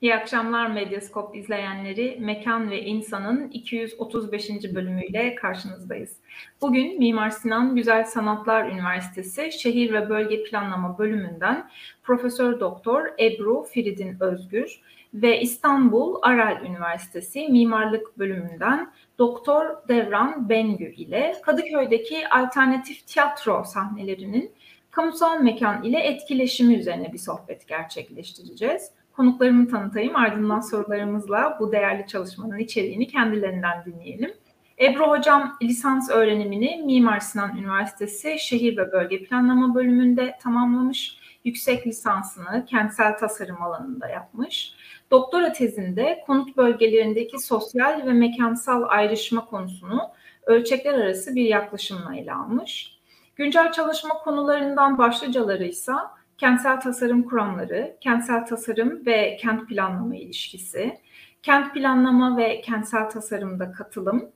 İyi akşamlar Medyaskop izleyenleri. Mekan ve İnsan'ın 235. bölümüyle karşınızdayız. Bugün Mimar Sinan Güzel Sanatlar Üniversitesi Şehir ve Bölge Planlama bölümünden Profesör Doktor Ebru Firidin Özgür ve İstanbul Aral Üniversitesi Mimarlık bölümünden Doktor Devran Bengü ile Kadıköy'deki alternatif tiyatro sahnelerinin kamusal mekan ile etkileşimi üzerine bir sohbet gerçekleştireceğiz. Konuklarımı tanıtayım ardından sorularımızla bu değerli çalışmanın içeriğini kendilerinden dinleyelim. Ebru Hocam lisans öğrenimini Mimar Sinan Üniversitesi Şehir ve Bölge Planlama bölümünde tamamlamış. Yüksek lisansını kentsel tasarım alanında yapmış. Doktora tezinde konut bölgelerindeki sosyal ve mekansal ayrışma konusunu ölçekler arası bir yaklaşımla ele almış. Güncel çalışma konularından başlıcaları ise kentsel tasarım kuramları, kentsel tasarım ve kent planlama ilişkisi, kent planlama ve kentsel tasarımda katılım,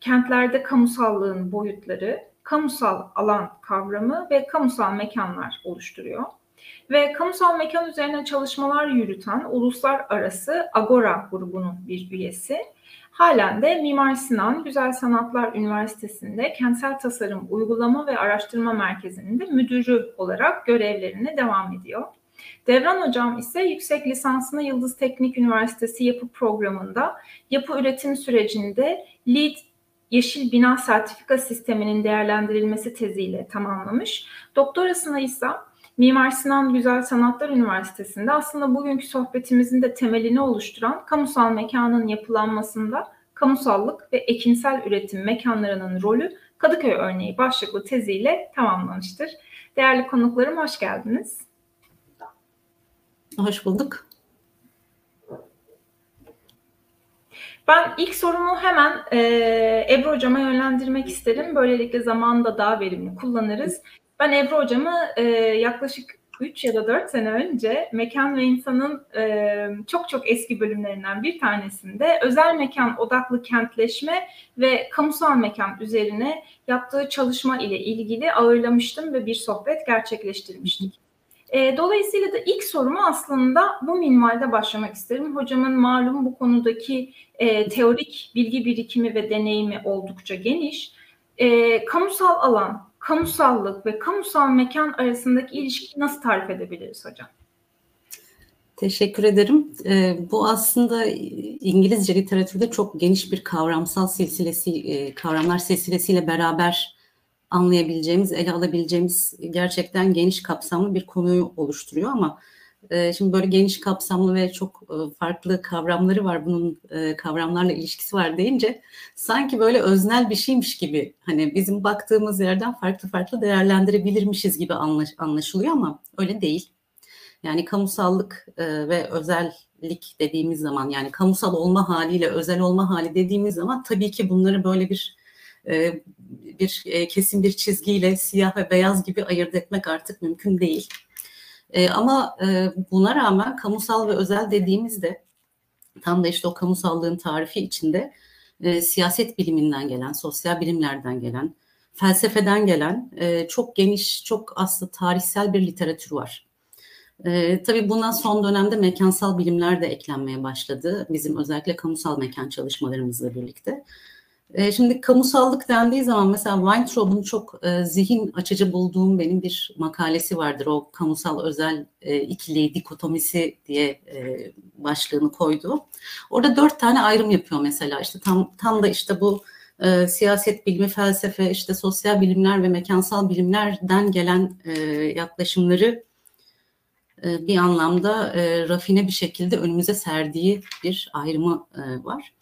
kentlerde kamusallığın boyutları, kamusal alan kavramı ve kamusal mekanlar oluşturuyor. Ve kamusal mekan üzerine çalışmalar yürüten uluslararası Agora grubunun bir üyesi. Halen de Mimar Sinan Güzel Sanatlar Üniversitesi'nde Kentsel Tasarım Uygulama ve Araştırma Merkezi'nin de müdürü olarak görevlerine devam ediyor. Devran Hocam ise yüksek lisansını Yıldız Teknik Üniversitesi Yapı Programı'nda yapı üretim sürecinde LEED Yeşil Bina Sertifika Sistemi'nin değerlendirilmesi teziyle tamamlamış. Doktorasını ise Mimar Sinan Güzel Sanatlar Üniversitesi'nde aslında bugünkü sohbetimizin de temelini oluşturan kamusal mekanın yapılanmasında kamusallık ve ekinsel üretim mekanlarının rolü Kadıköy örneği başlıklı teziyle tamamlamıştır. Değerli konuklarım hoş geldiniz. Hoş bulduk. Ben ilk sorumu hemen e, Ebru Hocam'a yönlendirmek isterim. Böylelikle zamanı da daha verimli kullanırız. Ben Ebru hocamı e, yaklaşık 3 ya da 4 sene önce Mekan ve İnsan'ın e, çok çok eski bölümlerinden bir tanesinde özel mekan odaklı kentleşme ve kamusal mekan üzerine yaptığı çalışma ile ilgili ağırlamıştım ve bir sohbet gerçekleştirmiştik. E, dolayısıyla da ilk sorumu aslında bu minvalde başlamak isterim. Hocamın malum bu konudaki e, teorik bilgi birikimi ve deneyimi oldukça geniş. E, kamusal alan, kamusallık ve kamusal mekan arasındaki ilişkiyi nasıl tarif edebiliriz hocam? Teşekkür ederim. Ee, bu aslında İngilizce literatürde çok geniş bir kavramsal silsilesi, e, kavramlar silsilesiyle beraber anlayabileceğimiz, ele alabileceğimiz gerçekten geniş kapsamlı bir konuyu oluşturuyor ama şimdi böyle geniş kapsamlı ve çok e, farklı kavramları var. Bunun e, kavramlarla ilişkisi var deyince sanki böyle öznel bir şeymiş gibi hani bizim baktığımız yerden farklı farklı değerlendirebilirmişiz gibi anlaşılıyor ama öyle değil. Yani kamusallık e, ve özellik dediğimiz zaman yani kamusal olma haliyle özel olma hali dediğimiz zaman tabii ki bunları böyle bir bir kesin bir çizgiyle siyah ve beyaz gibi ayırt etmek artık mümkün değil. E, ama e, buna rağmen kamusal ve özel dediğimizde tam da işte o kamusallığın tarifi içinde e, siyaset biliminden gelen, sosyal bilimlerden gelen, felsefeden gelen e, çok geniş, çok aslında tarihsel bir literatür var. E, tabii buna son dönemde mekansal bilimler de eklenmeye başladı. Bizim özellikle kamusal mekan çalışmalarımızla birlikte. E, şimdi kamusallık dendiği zaman mesela Weintraub'un çok e, zihin açıcı bulduğum benim bir makalesi vardır. O kamusal özel e, ikili dikotomisi diye başlığını koydu. Orada dört tane ayrım yapıyor mesela. İşte tam tam da işte bu siyaset bilimi, felsefe, işte sosyal bilimler ve mekansal bilimlerden gelen yaklaşımları bir anlamda rafine bir şekilde önümüze serdiği bir ayrımı var.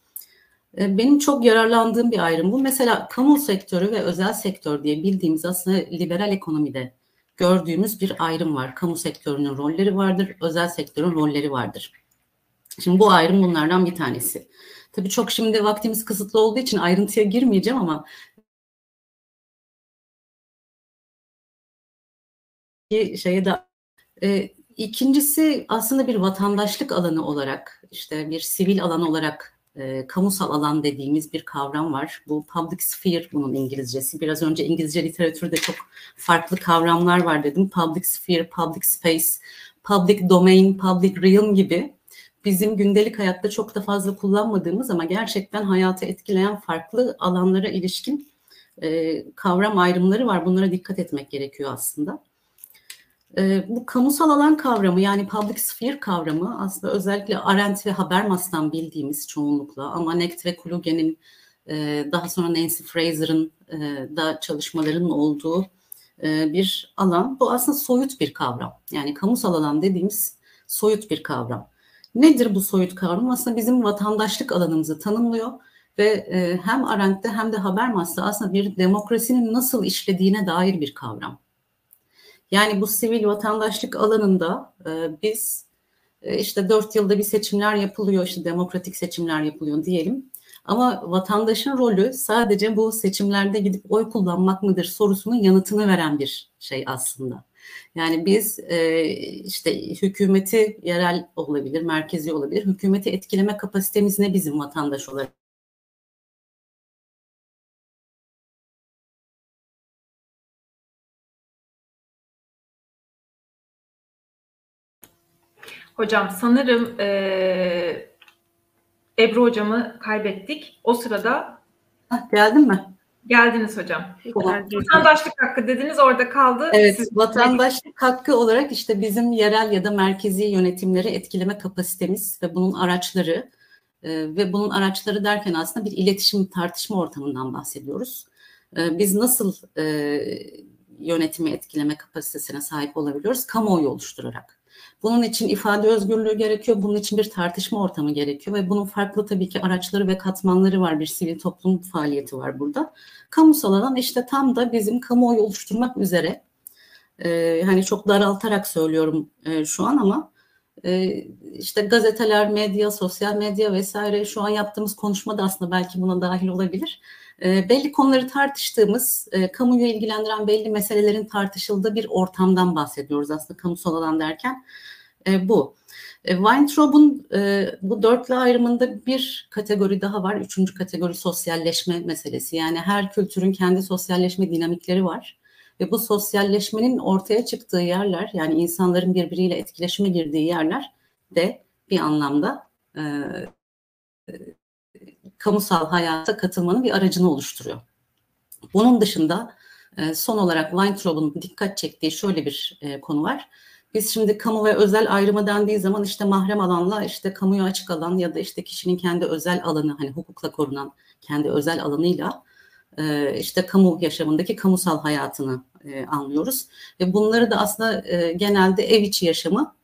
E, benim çok yararlandığım bir ayrım bu. Mesela kamu sektörü ve özel sektör diye bildiğimiz aslında liberal ekonomide gördüğümüz bir ayrım var. Kamu sektörünün rolleri vardır, özel sektörün rolleri vardır. Şimdi bu ayrım bunlardan bir tanesi. Tabii çok şimdi vaktimiz kısıtlı olduğu için ayrıntıya girmeyeceğim ama şeye de e, ikincisi aslında bir vatandaşlık alanı olarak işte bir sivil alan olarak e, kamusal alan dediğimiz bir kavram var. Bu public sphere bunun İngilizcesi. Biraz önce İngilizce literatürde çok farklı kavramlar var dedim. Public sphere, public space, public domain, public realm gibi bizim gündelik hayatta çok da fazla kullanmadığımız ama gerçekten hayatı etkileyen farklı alanlara ilişkin e, kavram ayrımları var. Bunlara dikkat etmek gerekiyor aslında. E, bu kamusal alan kavramı yani public sphere kavramı aslında özellikle Arendt ve Habermas'tan bildiğimiz çoğunlukla ama Necht ve Kluge'nin e, daha sonra Nancy Fraser'ın e, da çalışmalarının olduğu e, bir alan. Bu aslında soyut bir kavram. Yani kamusal alan dediğimiz soyut bir kavram. Nedir bu soyut kavram? Aslında bizim vatandaşlık alanımızı tanımlıyor ve hem Arendt'te hem de Habermas'ta aslında bir demokrasinin nasıl işlediğine dair bir kavram. Yani bu sivil vatandaşlık alanında e, biz e, işte dört yılda bir seçimler yapılıyor, işte demokratik seçimler yapılıyor diyelim. Ama vatandaşın rolü sadece bu seçimlerde gidip oy kullanmak mıdır sorusunun yanıtını veren bir şey aslında. Yani biz e, işte hükümeti yerel olabilir, merkezi olabilir. Hükümeti etkileme kapasitemiz ne bizim vatandaş olarak? Hocam sanırım e, Ebru hocamı kaybettik. O sırada Hah, geldin mi? Geldiniz hocam. Vatandaşlık hakkı dediniz orada kaldı. Evet, Siz... vatandaşlık hakkı olarak işte bizim yerel ya da merkezi yönetimleri etkileme kapasitemiz ve bunun araçları e, ve bunun araçları derken aslında bir iletişim tartışma ortamından bahsediyoruz. E, biz nasıl e, yönetimi etkileme kapasitesine sahip olabiliyoruz? Kamuoyu oluşturarak. Bunun için ifade özgürlüğü gerekiyor, bunun için bir tartışma ortamı gerekiyor ve bunun farklı tabii ki araçları ve katmanları var. Bir sivil toplum faaliyeti var burada. Kamusal alan işte tam da bizim kamuoyu oluşturmak üzere, e, hani çok daraltarak söylüyorum e, şu an ama e, işte gazeteler, medya, sosyal medya vesaire şu an yaptığımız konuşma da aslında belki buna dahil olabilir. E, belli konuları tartıştığımız, e, kamuyu ilgilendiren belli meselelerin tartışıldığı bir ortamdan bahsediyoruz aslında kamusal alan derken e, bu. E, Weintraub'un e, bu dörtlü ayrımında bir kategori daha var. Üçüncü kategori sosyalleşme meselesi. Yani her kültürün kendi sosyalleşme dinamikleri var. Ve bu sosyalleşmenin ortaya çıktığı yerler yani insanların birbiriyle etkileşime girdiği yerler de bir anlamda kamusal hayata katılmanın bir aracını oluşturuyor. Bunun dışında e, son olarak Weintraub'un dikkat çektiği şöyle bir e, konu var. Biz şimdi kamu ve özel ayrımı dendiği zaman işte mahrem alanla işte kamuya açık alan ya da işte kişinin kendi özel alanı hani hukukla korunan kendi özel alanıyla e, işte kamu yaşamındaki kamusal hayatını anlıyoruz. Ve bunları da aslında genelde ev içi yaşamı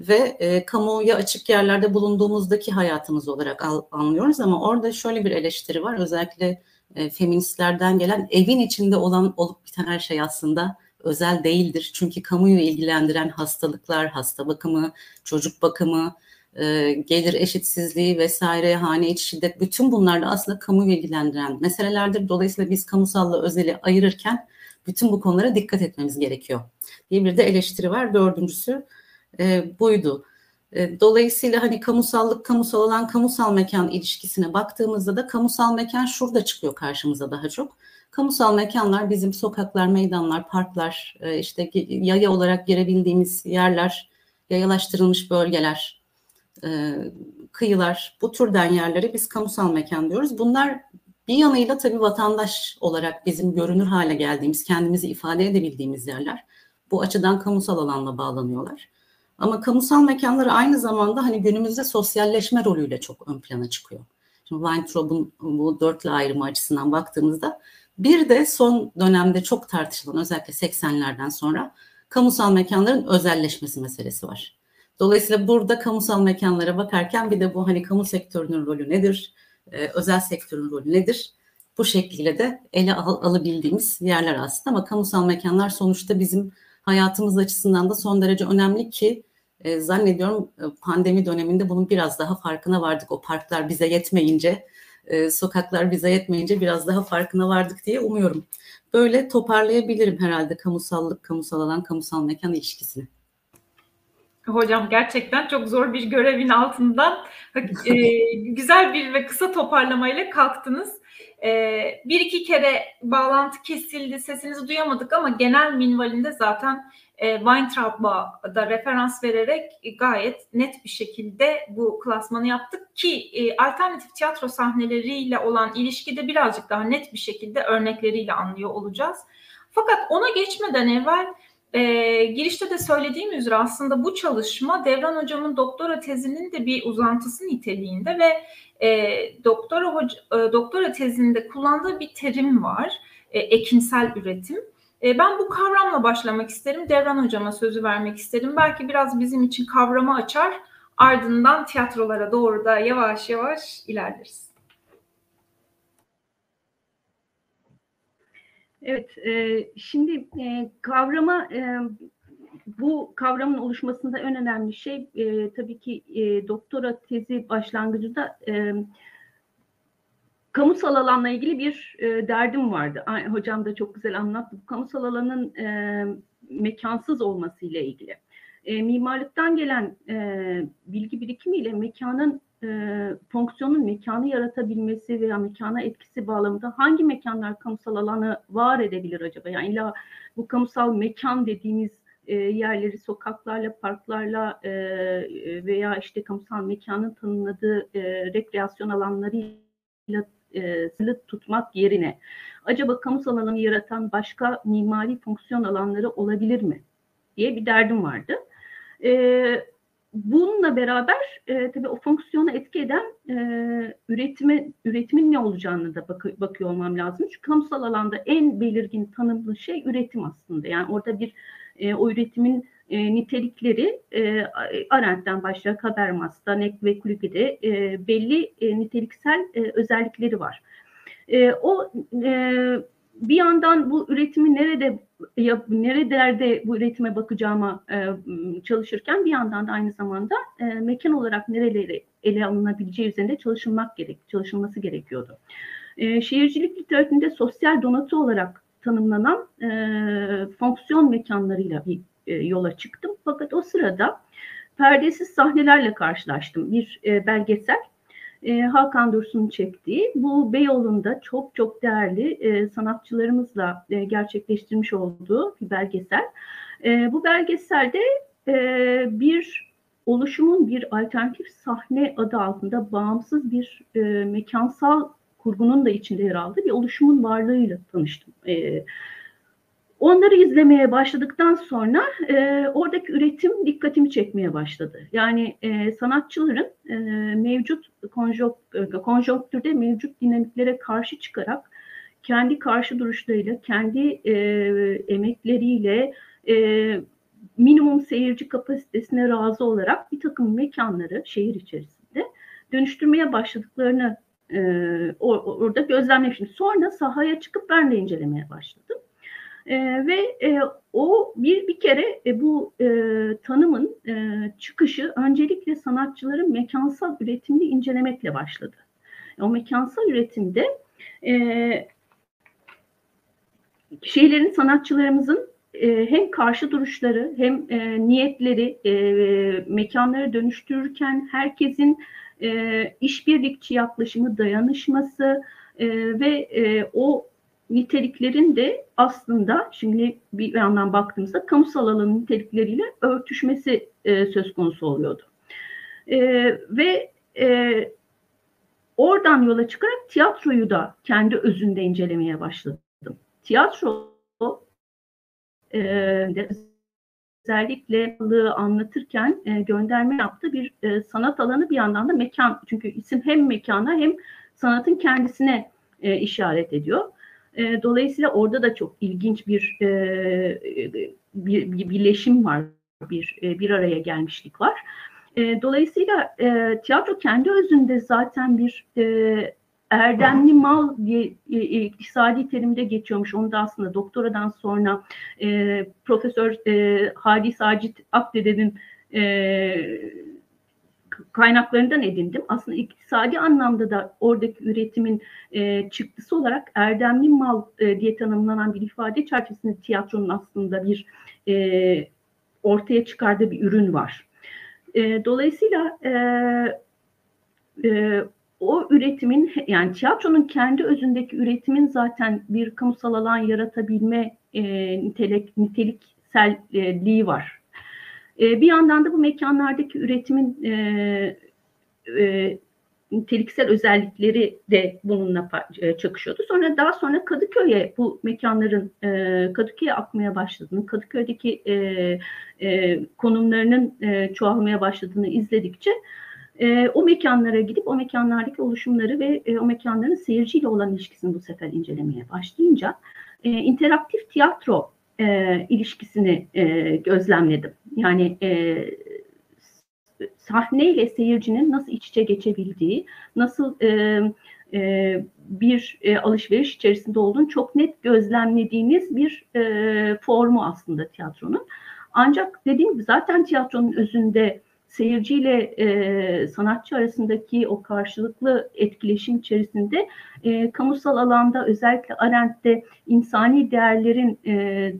ve e, kamuoya açık yerlerde bulunduğumuzdaki hayatımız olarak al, anlıyoruz ama orada şöyle bir eleştiri var özellikle e, feministlerden gelen evin içinde olan olup biten her şey aslında özel değildir. Çünkü kamuyu ilgilendiren hastalıklar, hasta bakımı, çocuk bakımı, e, gelir eşitsizliği vesaire, hane içi şiddet bütün bunlar da aslında kamuyu ilgilendiren meselelerdir. Dolayısıyla biz kamusalla özeli ayırırken bütün bu konulara dikkat etmemiz gerekiyor diye bir de eleştiri var. Dördüncüsü e, buydu. E, dolayısıyla hani kamusallık, kamusal alan, kamusal mekan ilişkisine baktığımızda da kamusal mekan şurada çıkıyor karşımıza daha çok. Kamusal mekanlar bizim sokaklar, meydanlar, parklar, e, işte yaya olarak girebildiğimiz yerler, yayalaştırılmış bölgeler, e, kıyılar, bu türden yerleri biz kamusal mekan diyoruz. Bunlar bir yanıyla tabii vatandaş olarak bizim görünür hale geldiğimiz, kendimizi ifade edebildiğimiz yerler. Bu açıdan kamusal alanla bağlanıyorlar. Ama kamusal mekanlar aynı zamanda hani günümüzde sosyalleşme rolüyle çok ön plana çıkıyor. Şimdi Weintraub'un bu dörtlü ayrımı açısından baktığımızda bir de son dönemde çok tartışılan özellikle 80'lerden sonra kamusal mekanların özelleşmesi meselesi var. Dolayısıyla burada kamusal mekanlara bakarken bir de bu hani kamu sektörünün rolü nedir, ee, özel sektörün rolü nedir? Bu şekliyle de ele al, alabildiğimiz yerler aslında ama kamusal mekanlar sonuçta bizim hayatımız açısından da son derece önemli ki e, zannediyorum pandemi döneminde bunun biraz daha farkına vardık. O parklar bize yetmeyince, e, sokaklar bize yetmeyince biraz daha farkına vardık diye umuyorum. Böyle toparlayabilirim herhalde kamusallık, kamusal alan, kamusal mekan ilişkisini. Hocam gerçekten çok zor bir görevin altından e, güzel bir ve kısa toparlamayla kalktınız. E, bir iki kere bağlantı kesildi, sesinizi duyamadık ama genel minvalinde zaten e, Weintraub'a da referans vererek gayet net bir şekilde bu klasmanı yaptık ki e, alternatif tiyatro sahneleriyle olan ilişkide birazcık daha net bir şekilde örnekleriyle anlıyor olacağız. Fakat ona geçmeden evvel e, girişte de söylediğim üzere aslında bu çalışma Devran Hocam'ın doktora tezinin de bir uzantısı niteliğinde ve e, doktora, hoca, e, doktora tezinde kullandığı bir terim var, e, ekinsel üretim. E, ben bu kavramla başlamak isterim, Devran Hocam'a sözü vermek isterim. Belki biraz bizim için kavramı açar, ardından tiyatrolara doğru da yavaş yavaş ilerleriz. Evet, e, şimdi e, kavrama e, bu kavramın oluşmasında en önemli şey e, tabii ki e, doktora tezi başlangıcında e, kamusal alanla ilgili bir e, derdim vardı. Hocam da çok güzel anlattı. Bu kamusal alanın e, mekansız olması ile ilgili. E, mimarlıktan gelen e, bilgi birikimiyle mekanın e, fonksiyonun mekanı yaratabilmesi veya mekana etkisi bağlamında hangi mekanlar kamusal alanı var edebilir acaba? Yani illa bu kamusal mekan dediğimiz e, yerleri sokaklarla, parklarla e, veya işte kamusal mekanın tanımladığı e, rekreasyon alanlarıyla e, tutmak yerine acaba kamusal alanı yaratan başka mimari fonksiyon alanları olabilir mi diye bir derdim vardı. E, bununla beraber e, tabii o fonksiyona etki eden e, üretime, üretimin ne olacağını da bak, bakıyor olmam lazım. Çünkü kamusal alanda en belirgin tanımlı şey üretim aslında. Yani orada bir e, o üretimin e, nitelikleri e, Arendt'ten başlayarak Habermas'ta, Neck ve Kluge'de e, belli e, niteliksel e, özellikleri var. E, o e, bir yandan bu üretimi nerede yap, nerelerde bu üretime bakacağıma e, çalışırken bir yandan da aynı zamanda e, mekan olarak nereleri ele alınabileceği üzerinde çalışılmak gerek, çalışılması gerekiyordu. E, şehircilik literatüründe sosyal donatı olarak tanımlanan e, fonksiyon mekanlarıyla bir e, yola çıktım. Fakat o sırada perdesiz sahnelerle karşılaştım. Bir e, belgesel e, Hakan Dursun'un çektiği bu Beyoğlu'nda çok çok değerli sanatçılarımızla gerçekleştirmiş olduğu bir belgesel. Bu belgeselde bir oluşumun bir alternatif sahne adı altında bağımsız bir e, mekansal kurgunun da içinde yer aldığı bir oluşumun varlığıyla tanıştım. E, Onları izlemeye başladıktan sonra e, oradaki üretim dikkatimi çekmeye başladı. Yani e, sanatçıların e, mevcut konjonk, konjonktürde mevcut dinamiklere karşı çıkarak kendi karşı duruşlarıyla, kendi e, emekleriyle, e, minimum seyirci kapasitesine razı olarak bir takım mekanları şehir içerisinde dönüştürmeye başladıklarını e, orada gözlemlemiştim. Sonra sahaya çıkıp ben de incelemeye başladım. E, ve e, o bir bir kere e, bu e, tanımın e, çıkışı öncelikle sanatçıların mekansal üretimini incelemekle başladı. O mekansal üretimde e, şeylerin sanatçılarımızın e, hem karşı duruşları hem e, niyetleri e, mekanları dönüştürürken herkesin e, işbirlikçi yaklaşımı, dayanışması e, ve e, o niteliklerin de aslında şimdi bir yandan baktığımızda kamusal alanın nitelikleriyle örtüşmesi e, söz konusu oluyordu. E, ve e, oradan yola çıkarak tiyatroyu da kendi özünde incelemeye başladım. Tiyatro e, özellikle anlatırken e, gönderme yaptığı bir e, sanat alanı bir yandan da mekan. Çünkü isim hem mekana hem sanatın kendisine e, işaret ediyor. E, dolayısıyla orada da çok ilginç bir, e, bir, bir birleşim var, bir, e, bir araya gelmişlik var. E, dolayısıyla e, tiyatro kendi özünde zaten bir e, erdemli mal diye e, e, iktisadi terimde geçiyormuş. Onu da aslında doktoradan sonra e, Profesör e, Hadi Sacit Akdede'nin e, kaynaklarından edindim. Aslında iktisadi anlamda da oradaki üretimin e, çıktısı olarak erdemli mal e, diye tanımlanan bir ifade çerçevesinde tiyatronun aslında bir e, ortaya çıkardığı bir ürün var. E, dolayısıyla e, e, o üretimin yani tiyatronun kendi özündeki üretimin zaten bir kamusal alan yaratabilme e, nitelik, nitelik nitelikselliği var. Bir yandan da bu mekanlardaki üretimin niteliksel özellikleri de bununla çakışıyordu. Sonra daha sonra Kadıköy'e bu mekanların Kadıköy'e akmaya başladığını, Kadıköy'deki konumlarının çoğalmaya başladığını izledikçe e, o mekanlara gidip o mekanlardaki oluşumları ve e, o mekanların seyirciyle olan ilişkisini bu sefer incelemeye başlayınca e, interaktif tiyatro e, ilişkisini e, gözlemledim. Yani e, sahneyle seyircinin nasıl iç içe geçebildiği, nasıl e, e, bir e, alışveriş içerisinde olduğunu çok net gözlemlediğimiz bir e, formu aslında tiyatronun. Ancak dediğim gibi zaten tiyatronun özünde seyirciyle e, sanatçı arasındaki o karşılıklı etkileşim içerisinde e, kamusal alanda özellikle Arendt'te insani değerlerin e,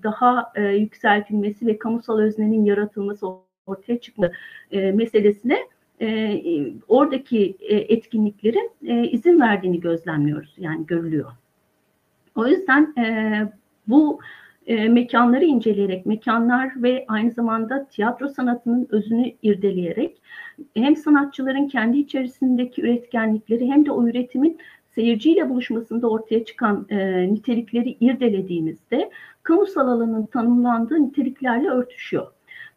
daha e, yükseltilmesi ve kamusal öznenin yaratılması ortaya çıkma e, meselesine e, oradaki e, etkinliklerin e, izin verdiğini gözlemliyoruz yani görülüyor. O yüzden e, bu e, mekanları inceleyerek, mekanlar ve aynı zamanda tiyatro sanatının özünü irdeleyerek hem sanatçıların kendi içerisindeki üretkenlikleri hem de o üretimin seyirciyle buluşmasında ortaya çıkan e, nitelikleri irdelediğimizde kamusal alanın tanımlandığı niteliklerle örtüşüyor.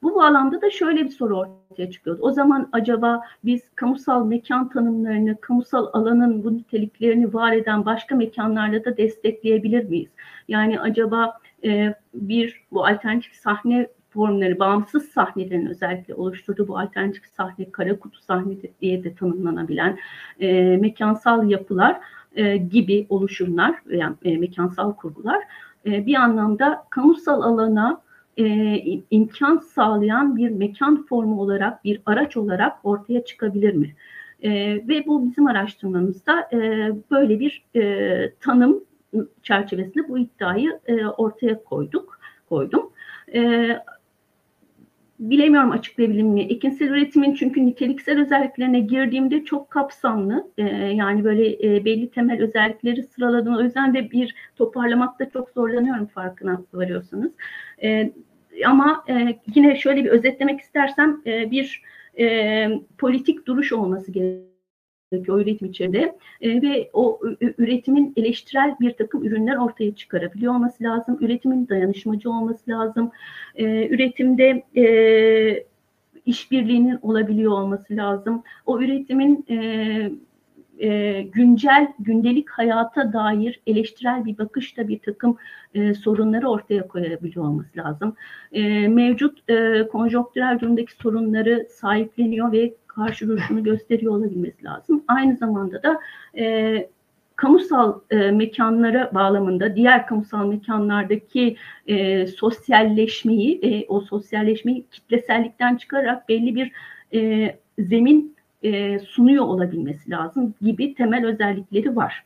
Bu bağlamda da şöyle bir soru ortaya çıkıyor. O zaman acaba biz kamusal mekan tanımlarını, kamusal alanın bu niteliklerini var eden başka mekanlarla da destekleyebilir miyiz? Yani acaba e, bir bu alternatif sahne formları, bağımsız sahnelerin özellikle oluşturduğu bu alternatif sahne, kara kutu sahne diye de tanımlanabilen e, mekansal yapılar e, gibi oluşumlar, yani e, mekansal kurgular e, bir anlamda kamusal alana e, imkan sağlayan bir mekan formu olarak, bir araç olarak ortaya çıkabilir mi? E, ve bu bizim araştırmamızda e, böyle bir e, tanım çerçevesinde bu iddiayı e, ortaya koyduk, koydum. E, bilemiyorum açıklayabilir mi? Ekinsel üretimin çünkü niteliksel özelliklerine girdiğimde çok kapsamlı. E, yani böyle e, belli temel özellikleri sıraladım. O yüzden de bir toparlamakta çok zorlanıyorum farkına varıyorsanız. E, ama e, yine şöyle bir özetlemek istersem e, bir e, politik duruş olması gerekiyor o üretim içinde e, ve o üretimin eleştirel bir takım ürünler ortaya çıkarabiliyor olması lazım. Üretimin dayanışmacı olması lazım. E, üretimde e, işbirliğinin olabiliyor olması lazım. O üretimin e, e, güncel, gündelik hayata dair eleştirel bir bakışta bir takım e, sorunları ortaya koyabiliyor olması lazım. E, mevcut e, konjonktürel durumdaki sorunları sahipleniyor ve karşı duruşunu gösteriyor olabilmesi lazım. Aynı zamanda da e, kamusal e, mekanlara bağlamında diğer kamusal mekanlardaki e, sosyalleşmeyi, e, o sosyalleşmeyi kitlesellikten çıkararak belli bir e, zemin e, sunuyor olabilmesi lazım gibi temel özellikleri var.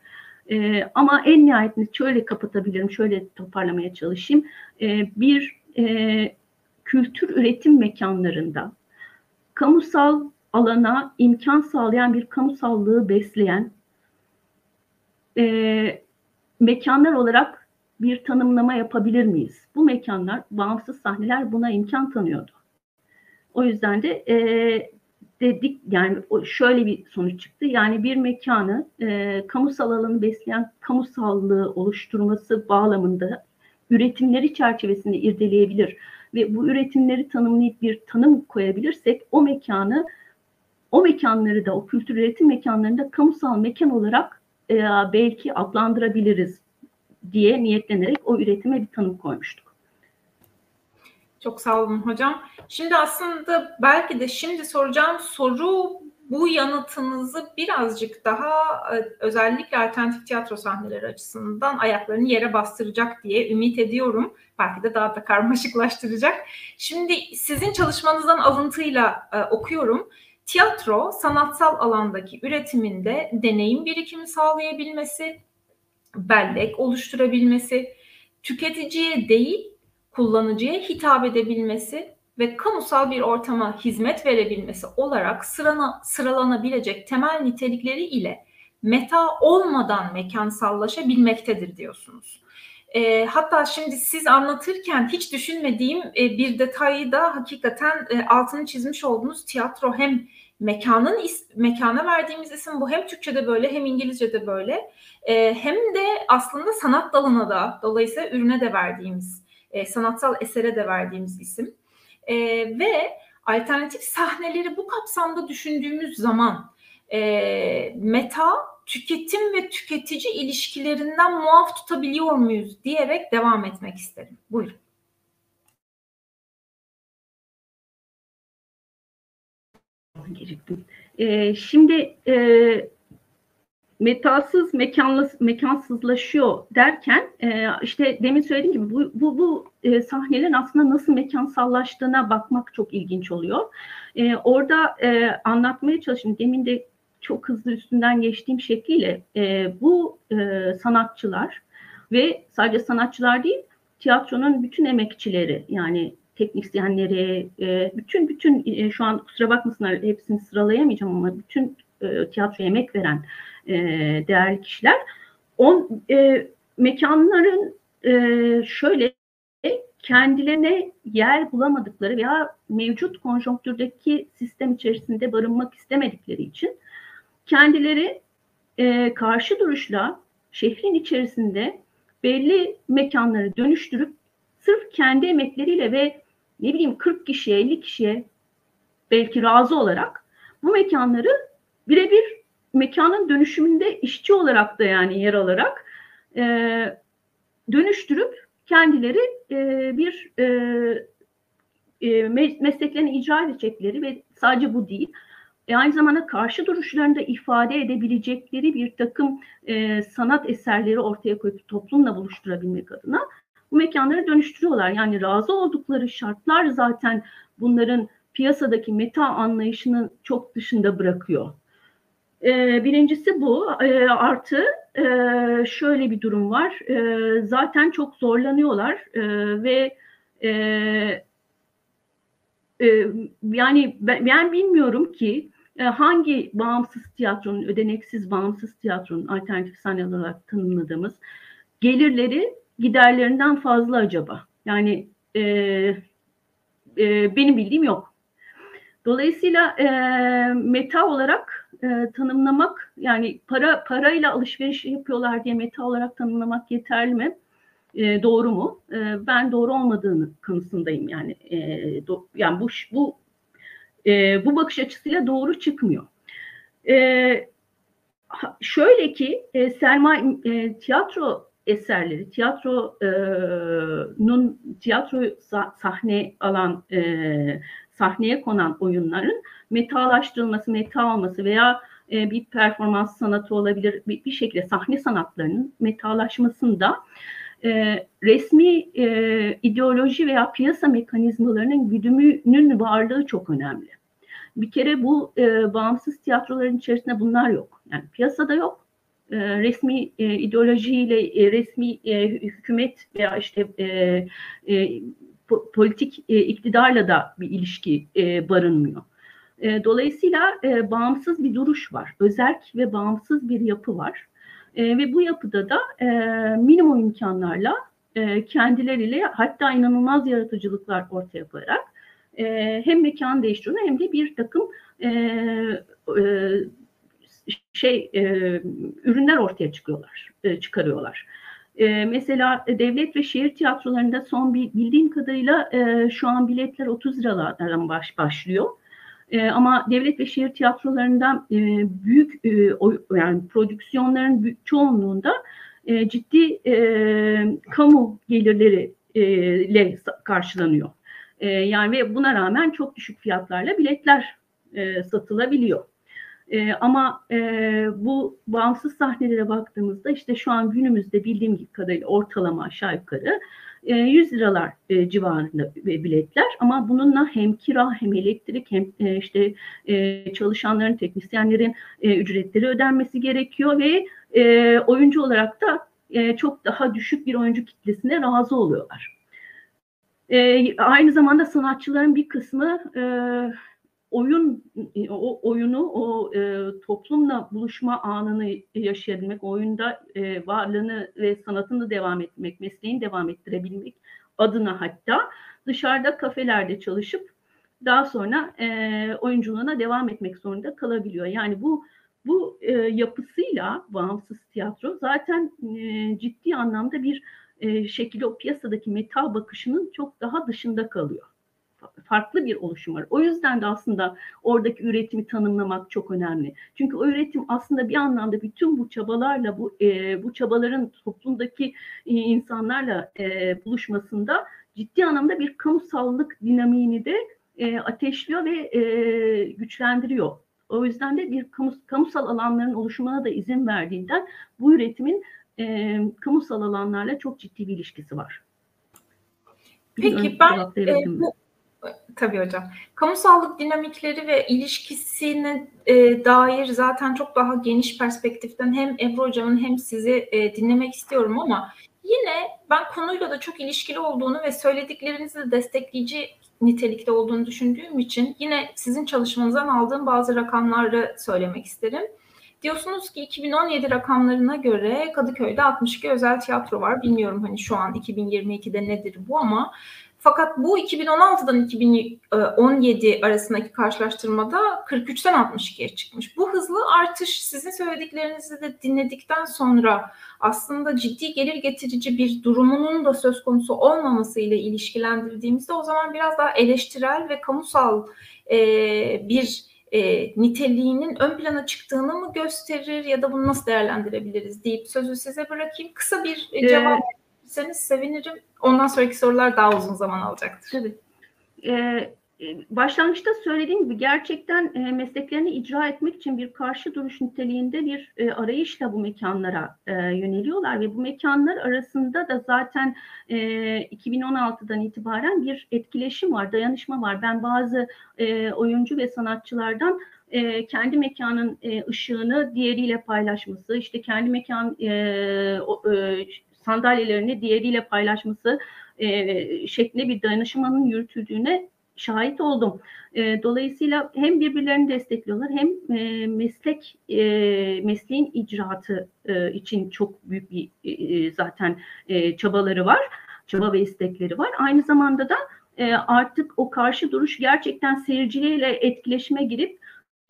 E, ama en nihayetinde şöyle kapatabilirim, şöyle toparlamaya çalışayım. E, bir e, kültür üretim mekanlarında kamusal alana imkan sağlayan bir kamusallığı besleyen e, mekanlar olarak bir tanımlama yapabilir miyiz? Bu mekanlar, bağımsız sahneler buna imkan tanıyordu. O yüzden de e, dedik yani şöyle bir sonuç çıktı. Yani bir mekanı e, kamusal alanı besleyen kamusallığı oluşturması bağlamında üretimleri çerçevesinde irdeleyebilir ve bu üretimleri tanımlayıp bir tanım koyabilirsek o mekanı o mekanları da o kültür üretim mekanlarını da kamusal mekan olarak e, belki adlandırabiliriz diye niyetlenerek o üretime bir tanım koymuştuk. Çok sağ olun hocam. Şimdi aslında belki de şimdi soracağım soru bu yanıtınızı birazcık daha e, özellikle alternatif tiyatro sahneleri açısından ayaklarını yere bastıracak diye ümit ediyorum. Belki de daha da karmaşıklaştıracak. Şimdi sizin çalışmanızdan alıntıyla e, okuyorum. Tiyatro sanatsal alandaki üretiminde deneyim birikimi sağlayabilmesi, bellek oluşturabilmesi, tüketiciye değil kullanıcıya hitap edebilmesi ve kamusal bir ortama hizmet verebilmesi olarak sırana, sıralanabilecek temel nitelikleri ile meta olmadan mekansallaşabilmektedir diyorsunuz. E, hatta şimdi siz anlatırken hiç düşünmediğim e, bir detayı da hakikaten e, altını çizmiş olduğunuz tiyatro hem mekanın is, mekana verdiğimiz isim bu hem Türkçe'de böyle hem İngilizce'de böyle. E, hem de aslında sanat dalına da dolayısıyla ürüne de verdiğimiz e, sanatsal esere de verdiğimiz isim. E, ve alternatif sahneleri bu kapsamda düşündüğümüz zaman e, meta tüketim ve tüketici ilişkilerinden muaf tutabiliyor muyuz diyerek devam etmek isterim. Buyurun. Ee, şimdi e, metalsız mekanlı, mekansızlaşıyor derken e, işte demin söylediğim gibi bu, bu, bu e, sahnelerin aslında nasıl mekansallaştığına bakmak çok ilginç oluyor. E, orada e, anlatmaya çalıştım. Demin de çok hızlı üstünden geçtiğim şekliyle e, bu e, sanatçılar ve sadece sanatçılar değil tiyatronun bütün emekçileri yani teknisyenleri, e, bütün bütün e, şu an kusura bakmasınlar hepsini sıralayamayacağım ama bütün e, tiyatro emek veren e, değerli kişiler on e, mekanların e, şöyle kendilerine yer bulamadıkları veya mevcut konjonktürdeki sistem içerisinde barınmak istemedikleri için kendileri e, karşı duruşla şehrin içerisinde belli mekanları dönüştürüp sırf kendi emekleriyle ve ne bileyim 40 kişiye 50 kişiye belki razı olarak bu mekanları birebir mekanın dönüşümünde işçi olarak da yani yer alarak e, dönüştürüp kendileri e, bir e, e, mesleklerini icra edecekleri ve sadece bu değil e, aynı zamanda karşı duruşlarını da ifade edebilecekleri bir takım e, sanat eserleri ortaya koyup toplumla buluşturabilmek adına bu mekanları dönüştürüyorlar. Yani razı oldukları şartlar zaten bunların piyasadaki meta anlayışının çok dışında bırakıyor. E, birincisi bu. E, artı e, şöyle bir durum var. E, zaten çok zorlanıyorlar e, ve e, e, yani ben, ben bilmiyorum ki hangi bağımsız tiyatronun, ödeneksiz bağımsız tiyatronun alternatif sahne olarak tanımladığımız gelirleri giderlerinden fazla acaba? Yani e, e, benim bildiğim yok. Dolayısıyla e, meta olarak e, tanımlamak yani para parayla alışveriş yapıyorlar diye meta olarak tanımlamak yeterli mi? E, doğru mu? E, ben doğru olmadığını kanısındayım yani. E, do, yani bu bu e, bu bakış açısıyla doğru çıkmıyor. E, şöyle ki e, Selma e, tiyatro eserleri, tiyatronun tiyatro sahne alan e, sahneye konan oyunların metalaştırılması, meta olması veya e, bir performans sanatı olabilir, bir, bir şekilde sahne sanatlarının metalaşmasında e, resmi e, ideoloji veya piyasa mekanizmalarının güdümünün varlığı çok önemli. Bir kere bu e, bağımsız tiyatroların içerisinde bunlar yok. Yani piyasada yok. E, resmi e, ideolojiyle, e, resmi e, hükümet veya işte e, e, politik e, iktidarla da bir ilişki e, barınmıyor. E, dolayısıyla e, bağımsız bir duruş var. Özerk ve bağımsız bir yapı var. E, ve bu yapıda da e, minimum imkanlarla e, kendileriyle hatta inanılmaz yaratıcılıklar ortaya koyarak e, hem mekan değiştiriyor hem de bir takım e, e, şey e, ürünler ortaya çıkıyorlar, e, çıkarıyorlar. E, mesela devlet ve şehir tiyatrolarında son bir bildiğim kadarıyla e, şu an biletler 30 liralardan baş, başlıyor. E, ama devlet ve şehir tiyatrolarında e, büyük e, o, yani prodüksiyonların büyük çoğunluğunda e, ciddi e, kamu gelirleri e, ile karşılanıyor. E, yani ve buna rağmen çok düşük fiyatlarla biletler e, satılabiliyor. E, ama e, bu bağımsız sahnelere baktığımızda işte şu an günümüzde bildiğim kadarıyla ortalama aşağı yukarı e, 100 liralar e, civarında biletler ama bununla hem kira hem elektrik hem e, işte e, çalışanların teknisyenlerin e, ücretleri ödenmesi gerekiyor ve e, oyuncu olarak da e, çok daha düşük bir oyuncu kitlesine razı oluyorlar. E, aynı zamanda sanatçıların bir kısmı e, oyun o oyunu o e, toplumla buluşma anını yaşayabilmek, oyunda e, varlığını ve sanatını devam etmek, mesleğini devam ettirebilmek adına hatta dışarıda kafelerde çalışıp daha sonra e, oyunculuğuna devam etmek zorunda kalabiliyor. Yani bu bu e, yapısıyla bağımsız tiyatro zaten e, ciddi anlamda bir e, şekilde o piyasadaki metal bakışının çok daha dışında kalıyor. Farklı bir oluşum var. O yüzden de aslında oradaki üretimi tanımlamak çok önemli. Çünkü o üretim aslında bir anlamda bütün bu çabalarla, bu e, bu çabaların toplumdaki e, insanlarla e, buluşmasında ciddi anlamda bir kamusallık dinamiğini de ateşliyor ve güçlendiriyor. O yüzden de bir kamu, kamusal alanların oluşumuna da izin verdiğinden bu üretimin e, kamusal alanlarla çok ciddi bir ilişkisi var. Peki ben e, bu, tabii hocam. Kamusallık dinamikleri ve ilişkisine e, dair zaten çok daha geniş perspektiften hem Ebru hocamın hem sizi e, dinlemek istiyorum ama yine ben konuyla da çok ilişkili olduğunu ve söylediklerinizi de destekleyici nitelikte olduğunu düşündüğüm için yine sizin çalışmanızdan aldığım bazı rakamları söylemek isterim. Diyorsunuz ki 2017 rakamlarına göre Kadıköy'de 62 özel tiyatro var. Bilmiyorum hani şu an 2022'de nedir bu ama fakat bu 2016'dan 2017 arasındaki karşılaştırmada 43'ten 62'ye çıkmış. Bu hızlı artış sizin söylediklerinizi de dinledikten sonra aslında ciddi gelir getirici bir durumunun da söz konusu olmaması ile ilişkilendirdiğimizde o zaman biraz daha eleştirel ve kamusal bir e, niteliğinin ön plana çıktığını mı gösterir ya da bunu nasıl değerlendirebiliriz deyip sözü size bırakayım. Kısa bir e, cevap verirseniz sevinirim. Ondan sonraki sorular daha uzun zaman alacaktır. Tabii. Ee, başlangıçta söylediğim gibi gerçekten e, mesleklerini icra etmek için bir karşı duruş niteliğinde bir e, arayışla bu mekanlara e, yöneliyorlar ve bu mekanlar arasında da zaten e, 2016'dan itibaren bir etkileşim var, dayanışma var. Ben bazı oyuncu ve sanatçılardan e, kendi mekanın e, ışığını diğeriyle paylaşması, işte kendi mekan e, o, e, sandalyelerini diğeriyle paylaşması e, şeklinde bir dayanışmanın yürütüldüğüne şahit oldum. E, dolayısıyla hem birbirlerini destekliyorlar hem e, meslek e, mesleğin icraatı e, için çok büyük bir e, zaten e, çabaları var, çaba ve istekleri var. Aynı zamanda da e, artık o karşı duruş gerçekten seyirciyle etkileşime girip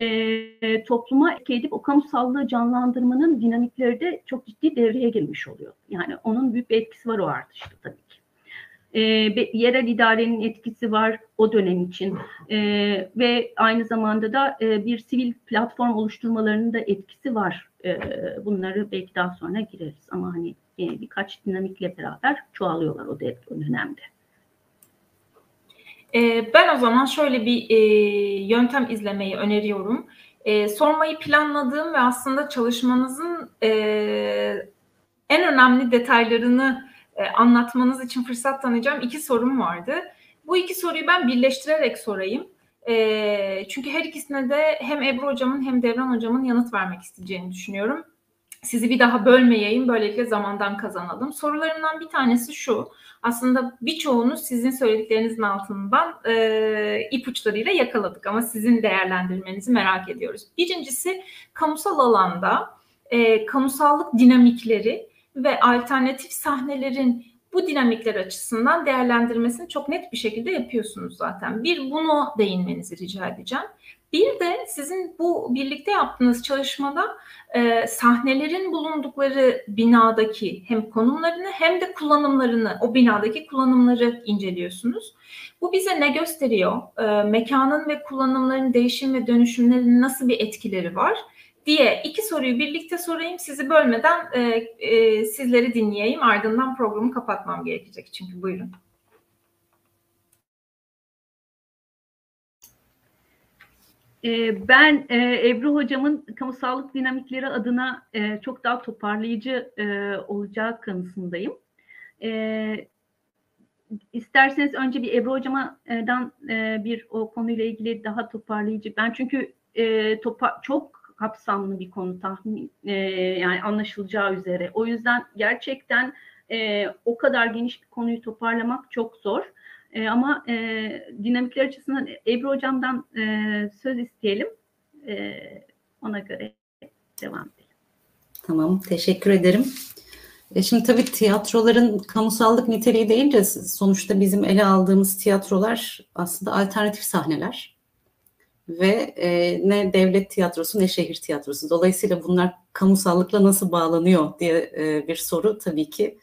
e, topluma etki edip o kamusallığı canlandırmanın dinamikleri de çok ciddi devreye girmiş oluyor. Yani onun büyük bir etkisi var o artışta tabii ki. E, yerel idarenin etkisi var o dönem için e, ve aynı zamanda da e, bir sivil platform oluşturmalarının da etkisi var. E, bunları belki daha sonra gireriz ama hani e, birkaç dinamikle beraber çoğalıyorlar o, de, o dönemde. E, ben o zaman şöyle bir e, yöntem izlemeyi öneriyorum. E, sormayı planladığım ve aslında çalışmanızın e, en önemli detaylarını anlatmanız için fırsat tanıyacağım iki sorum vardı. Bu iki soruyu ben birleştirerek sorayım. E, çünkü her ikisine de hem Ebru hocamın hem Devran hocamın yanıt vermek isteyeceğini düşünüyorum. Sizi bir daha bölmeyeyim, böylelikle zamandan kazanalım. Sorularımdan bir tanesi şu. Aslında birçoğunu sizin söylediklerinizin altından e, ipuçlarıyla yakaladık ama sizin değerlendirmenizi merak ediyoruz. Birincisi kamusal alanda e, kamusallık dinamikleri ve alternatif sahnelerin bu dinamikler açısından değerlendirmesini çok net bir şekilde yapıyorsunuz zaten. Bir bunu değinmenizi rica edeceğim. Bir de sizin bu birlikte yaptığınız çalışmada e, sahnelerin bulundukları binadaki hem konumlarını hem de kullanımlarını, o binadaki kullanımları inceliyorsunuz. Bu bize ne gösteriyor? E, mekanın ve kullanımların değişim ve dönüşümlerinin nasıl bir etkileri var? Diye iki soruyu birlikte sorayım. Sizi bölmeden e, e, sizleri dinleyeyim. Ardından programı kapatmam gerekecek çünkü buyurun. Ee, ben e, Ebru Hocam'ın kamusallık dinamikleri adına e, çok daha toparlayıcı e, olacağı kanısındayım. İsterseniz önce bir Ebru Hocam'dan bir o konuyla ilgili daha toparlayıcı. Ben çünkü çok kapsamlı bir konu tahmin yani anlaşılacağı üzere. O yüzden gerçekten o kadar geniş bir konuyu toparlamak çok zor. E, ama e, dinamikler açısından Ebru Hocam'dan e, söz isteyelim. E, ona göre devam edelim. Tamam, teşekkür ederim. E şimdi tabii tiyatroların kamusallık niteliği deyince sonuçta bizim ele aldığımız tiyatrolar aslında alternatif sahneler ve e, ne devlet tiyatrosu ne şehir tiyatrosu. Dolayısıyla bunlar kamusallıkla nasıl bağlanıyor diye e, bir soru tabii ki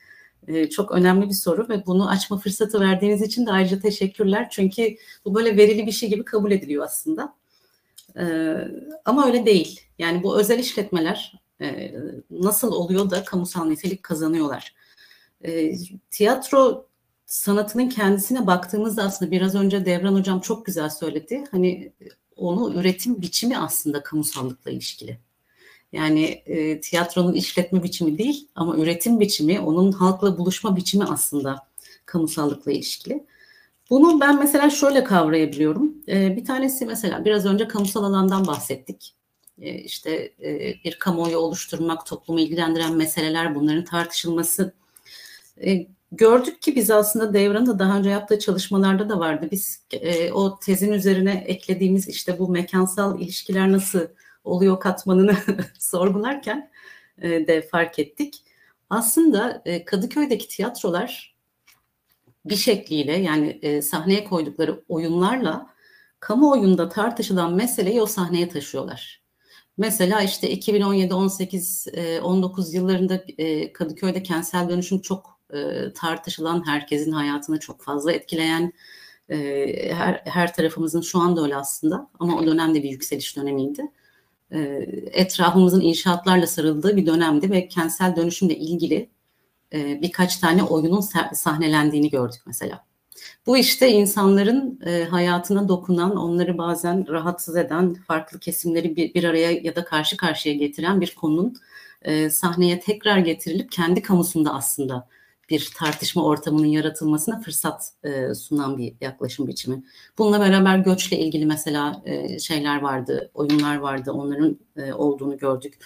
e, çok önemli bir soru ve bunu açma fırsatı verdiğiniz için de ayrıca teşekkürler. Çünkü bu böyle verili bir şey gibi kabul ediliyor aslında. E, ama öyle değil. Yani bu özel işletmeler e, nasıl oluyor da kamusal nitelik kazanıyorlar? E, tiyatro sanatının kendisine baktığımızda aslında biraz önce Devran Hocam çok güzel söyledi. Hani onu üretim biçimi aslında kamusallıkla ilişkili. Yani e, tiyatronun işletme biçimi değil ama üretim biçimi, onun halkla buluşma biçimi aslında kamusallıkla ilişkili. Bunu ben mesela şöyle kavrayabiliyorum. E, bir tanesi mesela biraz önce kamusal alandan bahsettik. E, işte e, bir kamuoyu oluşturmak, toplumu ilgilendiren meseleler, bunların tartışılması. E, gördük ki biz aslında Devran'ın da daha önce yaptığı çalışmalarda da vardı. Biz e, o tezin üzerine eklediğimiz işte bu mekansal ilişkiler nasıl oluyor katmanını sorgularken e, de fark ettik. Aslında e, Kadıköy'deki tiyatrolar bir şekliyle yani e, sahneye koydukları oyunlarla kamuoyunda tartışılan meseleyi o sahneye taşıyorlar. Mesela işte 2017, 18, 19 yıllarında e, Kadıköy'de kentsel dönüşüm çok e, tartışılan, herkesin hayatını çok fazla etkileyen, e, her, her tarafımızın şu anda öyle aslında ama o dönemde bir yükseliş dönemiydi. Etrafımızın inşaatlarla sarıldığı bir dönemdi ve kentsel dönüşümle ilgili birkaç tane oyunun sahnelendiğini gördük mesela. Bu işte insanların e, hayatına dokunan, onları bazen rahatsız eden, farklı kesimleri bir, bir araya ya da karşı karşıya getiren bir konunun e, sahneye tekrar getirilip kendi kamusunda aslında bir tartışma ortamının yaratılmasına fırsat e, sunan bir yaklaşım biçimi. Bununla beraber göçle ilgili mesela e, şeyler vardı, oyunlar vardı, onların e, olduğunu gördük.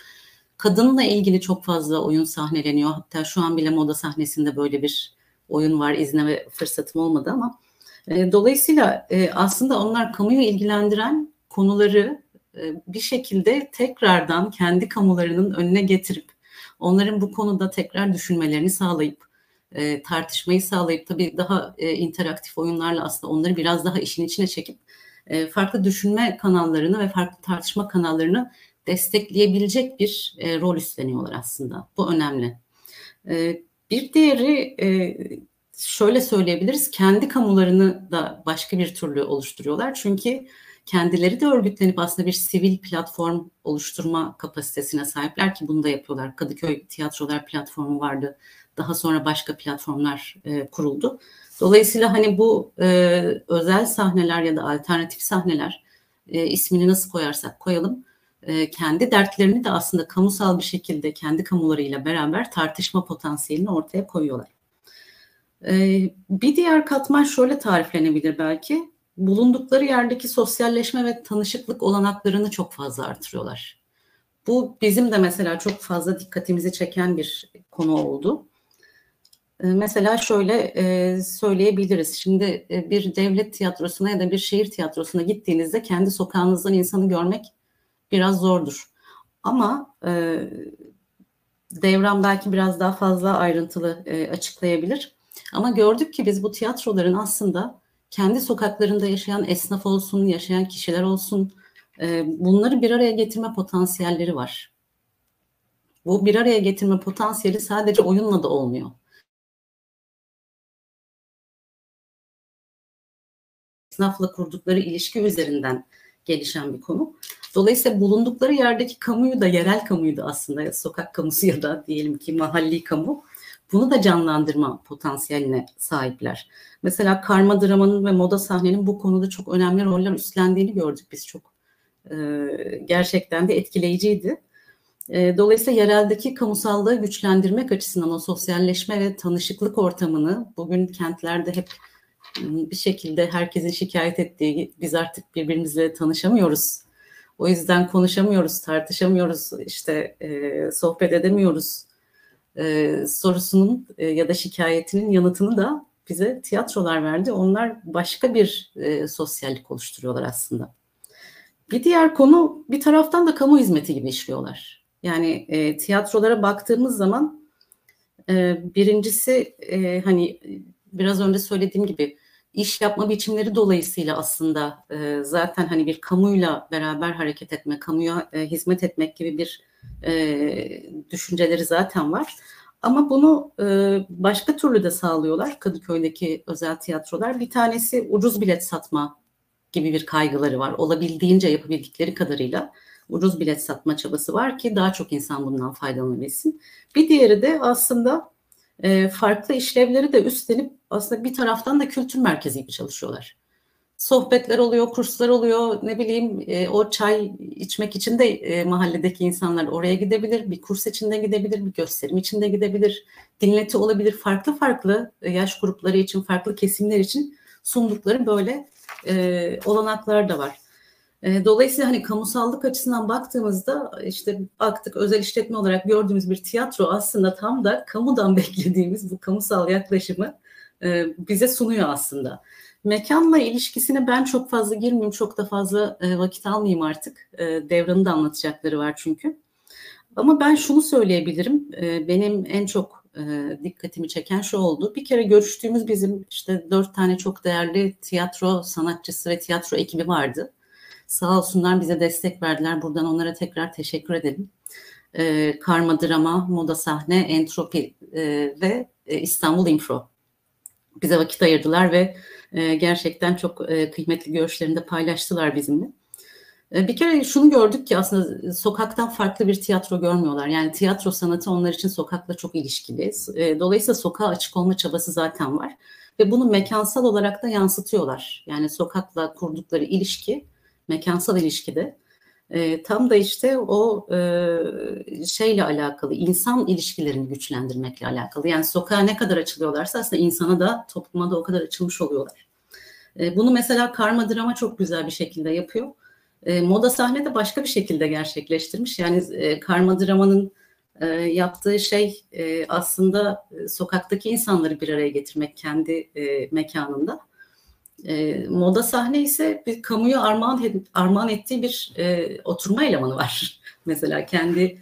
Kadınla ilgili çok fazla oyun sahneleniyor. Hatta şu an bile moda sahnesinde böyle bir oyun var izleme fırsatım olmadı ama e, dolayısıyla e, aslında onlar kamuyu ilgilendiren konuları e, bir şekilde tekrardan kendi kamularının önüne getirip onların bu konuda tekrar düşünmelerini sağlayıp e, tartışmayı sağlayıp tabii daha e, interaktif oyunlarla aslında onları biraz daha işin içine çekip e, farklı düşünme kanallarını ve farklı tartışma kanallarını destekleyebilecek bir e, rol üstleniyorlar aslında. Bu önemli. E, bir diğeri e, şöyle söyleyebiliriz. Kendi kamularını da başka bir türlü oluşturuyorlar. Çünkü kendileri de örgütlenip aslında bir sivil platform oluşturma kapasitesine sahipler ki bunu da yapıyorlar. Kadıköy Tiyatrolar platformu vardı. Daha sonra başka platformlar e, kuruldu. Dolayısıyla hani bu e, özel sahneler ya da alternatif sahneler e, ismini nasıl koyarsak koyalım e, kendi dertlerini de aslında kamusal bir şekilde kendi kamularıyla beraber tartışma potansiyelini ortaya koyuyorlar. E, bir diğer katman şöyle tariflenebilir belki. Bulundukları yerdeki sosyalleşme ve tanışıklık olanaklarını çok fazla artırıyorlar. Bu bizim de mesela çok fazla dikkatimizi çeken bir konu oldu. E, mesela şöyle söyleyebiliriz. Şimdi bir devlet tiyatrosuna ya da bir şehir tiyatrosuna gittiğinizde kendi sokağınızdan insanı görmek biraz zordur. Ama e, Devran belki biraz daha fazla ayrıntılı e, açıklayabilir. Ama gördük ki biz bu tiyatroların aslında kendi sokaklarında yaşayan esnaf olsun, yaşayan kişiler olsun e, bunları bir araya getirme potansiyelleri var. Bu bir araya getirme potansiyeli sadece oyunla da olmuyor. Esnafla kurdukları ilişki üzerinden gelişen bir konu. Dolayısıyla bulundukları yerdeki kamuyu da yerel kamuyu da aslında sokak kamusu ya da diyelim ki mahalli kamu bunu da canlandırma potansiyeline sahipler. Mesela karma dramanın ve moda sahnenin bu konuda çok önemli roller üstlendiğini gördük biz çok. E, gerçekten de etkileyiciydi. E, dolayısıyla yereldeki kamusallığı güçlendirmek açısından o sosyalleşme ve tanışıklık ortamını bugün kentlerde hep bir şekilde herkesin şikayet ettiği biz artık birbirimizle tanışamıyoruz. O yüzden konuşamıyoruz, tartışamıyoruz, işte e, sohbet edemiyoruz e, sorusunun e, ya da şikayetinin yanıtını da bize tiyatrolar verdi. Onlar başka bir e, sosyallik oluşturuyorlar aslında. Bir diğer konu bir taraftan da kamu hizmeti gibi işliyorlar. Yani e, tiyatrolara baktığımız zaman e, birincisi e, hani biraz önce söylediğim gibi iş yapma biçimleri dolayısıyla aslında e, zaten hani bir kamuyla beraber hareket etme, kamuya e, hizmet etmek gibi bir e, düşünceleri zaten var. Ama bunu e, başka türlü de sağlıyorlar Kadıköy'deki özel tiyatrolar. Bir tanesi ucuz bilet satma gibi bir kaygıları var. Olabildiğince yapabildikleri kadarıyla ucuz bilet satma çabası var ki daha çok insan bundan faydalanabilsin. Bir diğeri de aslında e, farklı işlevleri de üstlenip aslında bir taraftan da kültür merkezi gibi çalışıyorlar. Sohbetler oluyor, kurslar oluyor, ne bileyim e, o çay içmek için de e, mahalledeki insanlar oraya gidebilir, bir kurs için de gidebilir, bir gösterim için de gidebilir, dinleti olabilir, farklı farklı yaş grupları için, farklı kesimler için sundukları böyle e, olanaklar da var. Dolayısıyla hani kamusallık açısından baktığımızda işte baktık özel işletme olarak gördüğümüz bir tiyatro aslında tam da kamudan beklediğimiz bu kamusal yaklaşımı bize sunuyor aslında. Mekanla ilişkisine ben çok fazla girmeyeyim, çok da fazla vakit almayayım artık. Devran'ın da anlatacakları var çünkü. Ama ben şunu söyleyebilirim, benim en çok dikkatimi çeken şu oldu. Bir kere görüştüğümüz bizim işte dört tane çok değerli tiyatro sanatçısı ve tiyatro ekibi vardı. Sağ olsunlar bize destek verdiler. Buradan onlara tekrar teşekkür edelim. E, Karma Drama, Moda Sahne, Entropi e, ve e, İstanbul Info bize vakit ayırdılar ve e, gerçekten çok e, kıymetli görüşlerini de paylaştılar bizimle. E, bir kere şunu gördük ki aslında sokaktan farklı bir tiyatro görmüyorlar. Yani tiyatro sanatı onlar için sokakla çok ilişkili. E, dolayısıyla sokağa açık olma çabası zaten var. Ve bunu mekansal olarak da yansıtıyorlar. Yani sokakla kurdukları ilişki mekansal ilişkide e, tam da işte o e, şeyle alakalı, insan ilişkilerini güçlendirmekle alakalı. Yani sokağa ne kadar açılıyorlarsa aslında insana da topluma da o kadar açılmış oluyorlar. E, bunu mesela karma drama çok güzel bir şekilde yapıyor. E, moda sahne de başka bir şekilde gerçekleştirmiş. Yani e, karma dramanın e, yaptığı şey e, aslında e, sokaktaki insanları bir araya getirmek kendi e, mekanında. E, moda sahne ise bir kamuya armağan, armağan ettiği bir e, oturma elemanı var. Mesela kendi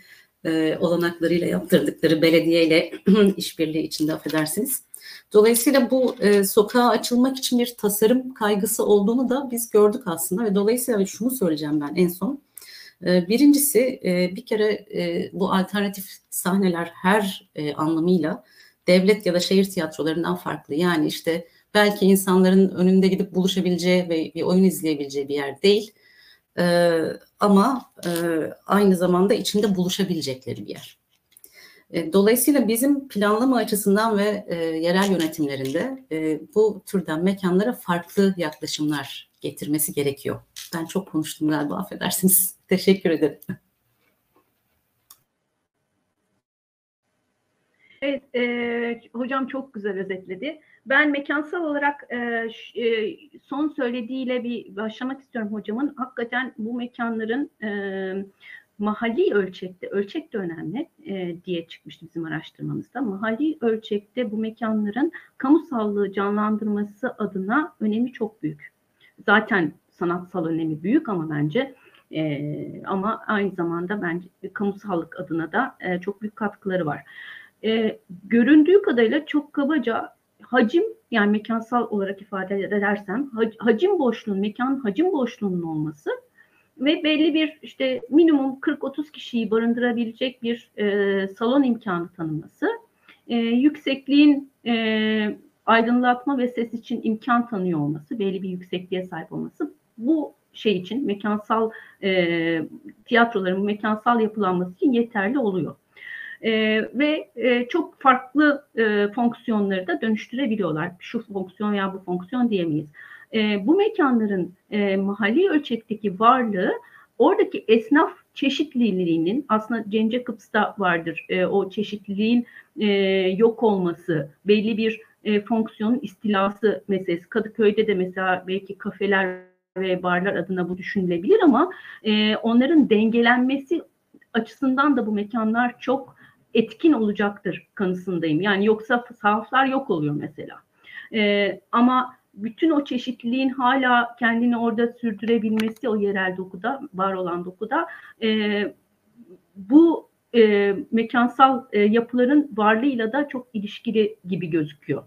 e, olanaklarıyla yaptırdıkları belediyeyle işbirliği içinde affedersiniz. Dolayısıyla bu e, sokağa açılmak için bir tasarım kaygısı olduğunu da biz gördük aslında ve dolayısıyla şunu söyleyeceğim ben en son. E, birincisi e, bir kere e, bu alternatif sahneler her e, anlamıyla devlet ya da şehir tiyatrolarından farklı. Yani işte belki insanların önünde gidip buluşabileceği ve bir oyun izleyebileceği bir yer değil. Ee, ama e, aynı zamanda içinde buluşabilecekleri bir yer. E, dolayısıyla bizim planlama açısından ve e, yerel yönetimlerinde e, bu türden mekanlara farklı yaklaşımlar getirmesi gerekiyor. Ben çok konuştum galiba affedersiniz. Teşekkür ederim. Evet, e, hocam çok güzel özetledi. Ben mekansal olarak e, e, son söylediğiyle bir başlamak istiyorum hocamın. Hakikaten bu mekanların e, mahalli ölçekte, ölçek de önemli e, diye çıkmıştı bizim araştırmamızda. Mahalli ölçekte bu mekanların kamusallığı canlandırması adına önemi çok büyük. Zaten sanatsal önemi büyük ama bence e, ama aynı zamanda bence kamusallık adına da e, çok büyük katkıları var. E, göründüğü kadarıyla çok kabaca hacim yani mekansal olarak ifade edersem hacim boşluğunun, mekan hacim boşluğunun olması ve belli bir işte minimum 40-30 kişiyi barındırabilecek bir e, salon imkanı tanıması, e, yüksekliğin e, aydınlatma ve ses için imkan tanıyor olması, belli bir yüksekliğe sahip olması bu şey için mekansal e, tiyatroların mekansal yapılanması için yeterli oluyor e, ve e, çok farklı e, fonksiyonları da dönüştürebiliyorlar. Şu fonksiyon ya bu fonksiyon diyemeyiz. E, bu mekanların e, mahalli ölçekteki varlığı oradaki esnaf çeşitliliğinin aslında Cence Kıps'ta vardır e, o çeşitliliğin e, yok olması, belli bir e, fonksiyonun istilası meselesi. Kadıköy'de de mesela belki kafeler ve barlar adına bu düşünülebilir ama e, onların dengelenmesi açısından da bu mekanlar çok etkin olacaktır kanısındayım. Yani yoksa sahaflar yok oluyor mesela. E, ama bütün o çeşitliliğin hala kendini orada sürdürebilmesi o yerel dokuda, var olan dokuda e, bu e, mekansal e, yapıların varlığıyla da çok ilişkili gibi gözüküyor.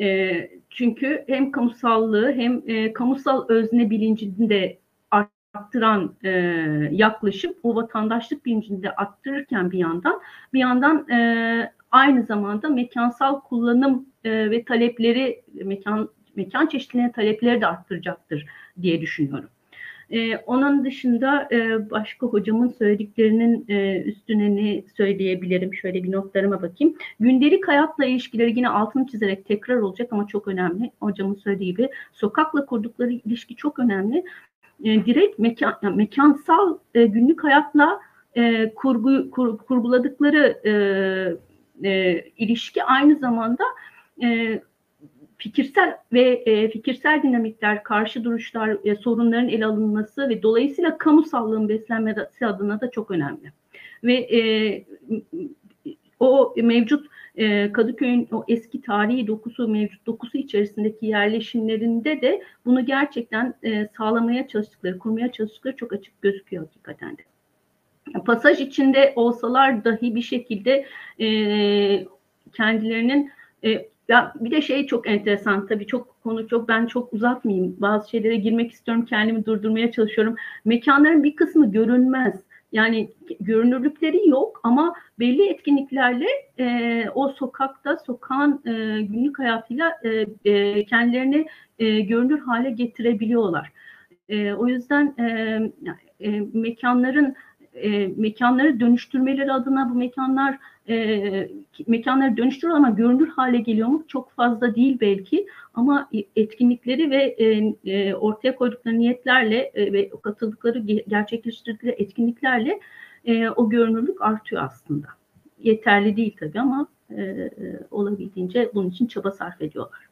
E, çünkü hem kamusallığı hem e, kamusal özne bilincini de arttıran e, yaklaşım o vatandaşlık bilincini de arttırırken bir yandan bir yandan e, aynı zamanda mekansal kullanım e, ve talepleri mekan mekan çeşitliliğine talepleri de arttıracaktır diye düşünüyorum. Ee, onun dışında e, başka hocamın söylediklerinin e, üstüne ne söyleyebilirim? Şöyle bir notlarıma bakayım. Gündelik hayatla ilişkileri yine altını çizerek tekrar olacak ama çok önemli. Hocamın söylediği gibi sokakla kurdukları ilişki çok önemli. E, direkt mekan, yani mekansal e, günlük hayatla e, kurgu kur, kurguladıkları e, e, ilişki aynı zamanda e, fikirsel ve e, fikirsel dinamikler, karşı duruşlar, e, sorunların ele alınması ve dolayısıyla kamusallığın beslenmesi adına da çok önemli. Ve e, o mevcut e, Kadıköy'ün o eski tarihi dokusu, mevcut dokusu içerisindeki yerleşimlerinde de bunu gerçekten e, sağlamaya çalıştıkları, kurmaya çalıştıkları çok açık gözüküyor hakikaten de. Pasaj içinde olsalar dahi bir şekilde e, kendilerinin e, ya bir de şey çok enteresan tabii çok konu çok ben çok uzatmayayım. Bazı şeylere girmek istiyorum kendimi durdurmaya çalışıyorum. Mekanların bir kısmı görünmez. Yani görünürlükleri yok ama belli etkinliklerle e, o sokakta sokağın e, günlük hayatıyla e, e, kendilerini e, görünür hale getirebiliyorlar. E, o yüzden e, e, mekanların e, mekanları dönüştürmeleri adına bu mekanlar e, mekanları dönüştürüyor ama görünür hale geliyor mu? Çok fazla değil belki ama etkinlikleri ve e, e, ortaya koydukları niyetlerle e, ve katıldıkları gerçekleştirdikleri etkinliklerle e, o görünürlük artıyor aslında. Yeterli değil tabii ama e, e olabildiğince bunun için çaba sarf ediyorlar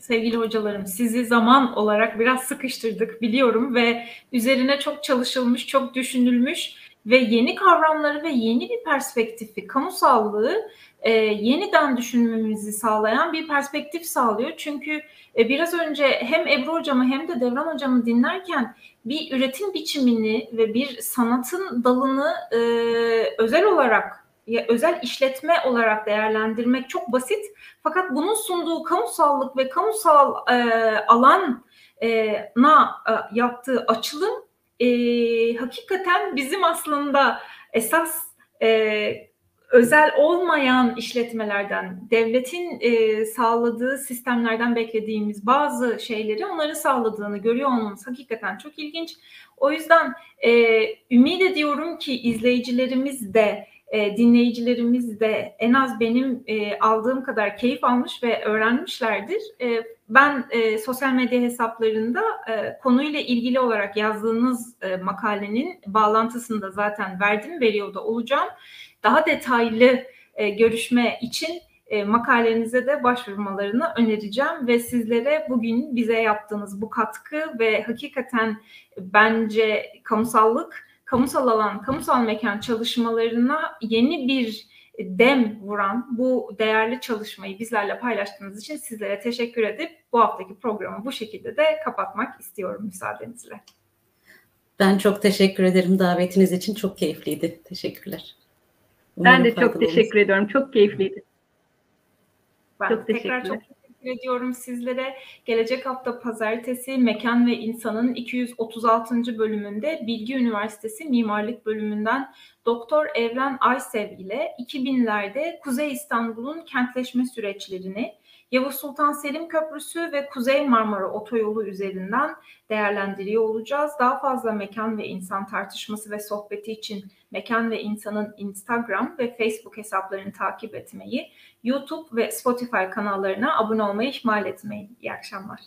sevgili hocalarım sizi zaman olarak biraz sıkıştırdık biliyorum ve üzerine çok çalışılmış, çok düşünülmüş ve yeni kavramları ve yeni bir perspektifi, kamusallığı e, yeniden düşünmemizi sağlayan bir perspektif sağlıyor. Çünkü e, biraz önce hem Ebru hocamı hem de Devran hocamı dinlerken bir üretim biçimini ve bir sanatın dalını e, özel olarak ya özel işletme olarak değerlendirmek çok basit. Fakat bunun sunduğu kamusallık ve kamusal e, alana e, e, yaptığı açılım e, hakikaten bizim aslında esas e, özel olmayan işletmelerden, devletin e, sağladığı sistemlerden beklediğimiz bazı şeyleri onların sağladığını görüyor olmamız hakikaten çok ilginç. O yüzden e, ümit ediyorum ki izleyicilerimiz de e, dinleyicilerimiz de en az benim e, aldığım kadar keyif almış ve öğrenmişlerdir. E, ben e, sosyal medya hesaplarında e, konuyla ilgili olarak yazdığınız e, makalenin bağlantısını da zaten verdim, veriyor da olacağım. Daha detaylı e, görüşme için e, makalenize de başvurmalarını önereceğim ve sizlere bugün bize yaptığınız bu katkı ve hakikaten bence kamusallık kamusal alan, kamusal mekan çalışmalarına yeni bir dem vuran bu değerli çalışmayı bizlerle paylaştığınız için sizlere teşekkür edip bu haftaki programı bu şekilde de kapatmak istiyorum müsaadenizle. Ben çok teşekkür ederim davetiniz için. Çok keyifliydi. Teşekkürler. Umarım ben de çok teşekkür oluruz. ediyorum. Çok keyifliydi. Ben çok tekrar çok teşekkür ediyorum sizlere. Gelecek hafta pazartesi Mekan ve İnsan'ın 236. bölümünde Bilgi Üniversitesi Mimarlık bölümünden Doktor Evren Aysev ile 2000'lerde Kuzey İstanbul'un kentleşme süreçlerini Yavuz Sultan Selim Köprüsü ve Kuzey Marmara Otoyolu üzerinden değerlendiriyor olacağız. Daha fazla mekan ve insan tartışması ve sohbeti için Mekan ve İnsan'ın Instagram ve Facebook hesaplarını takip etmeyi, YouTube ve Spotify kanallarına abone olmayı ihmal etmeyin. İyi akşamlar.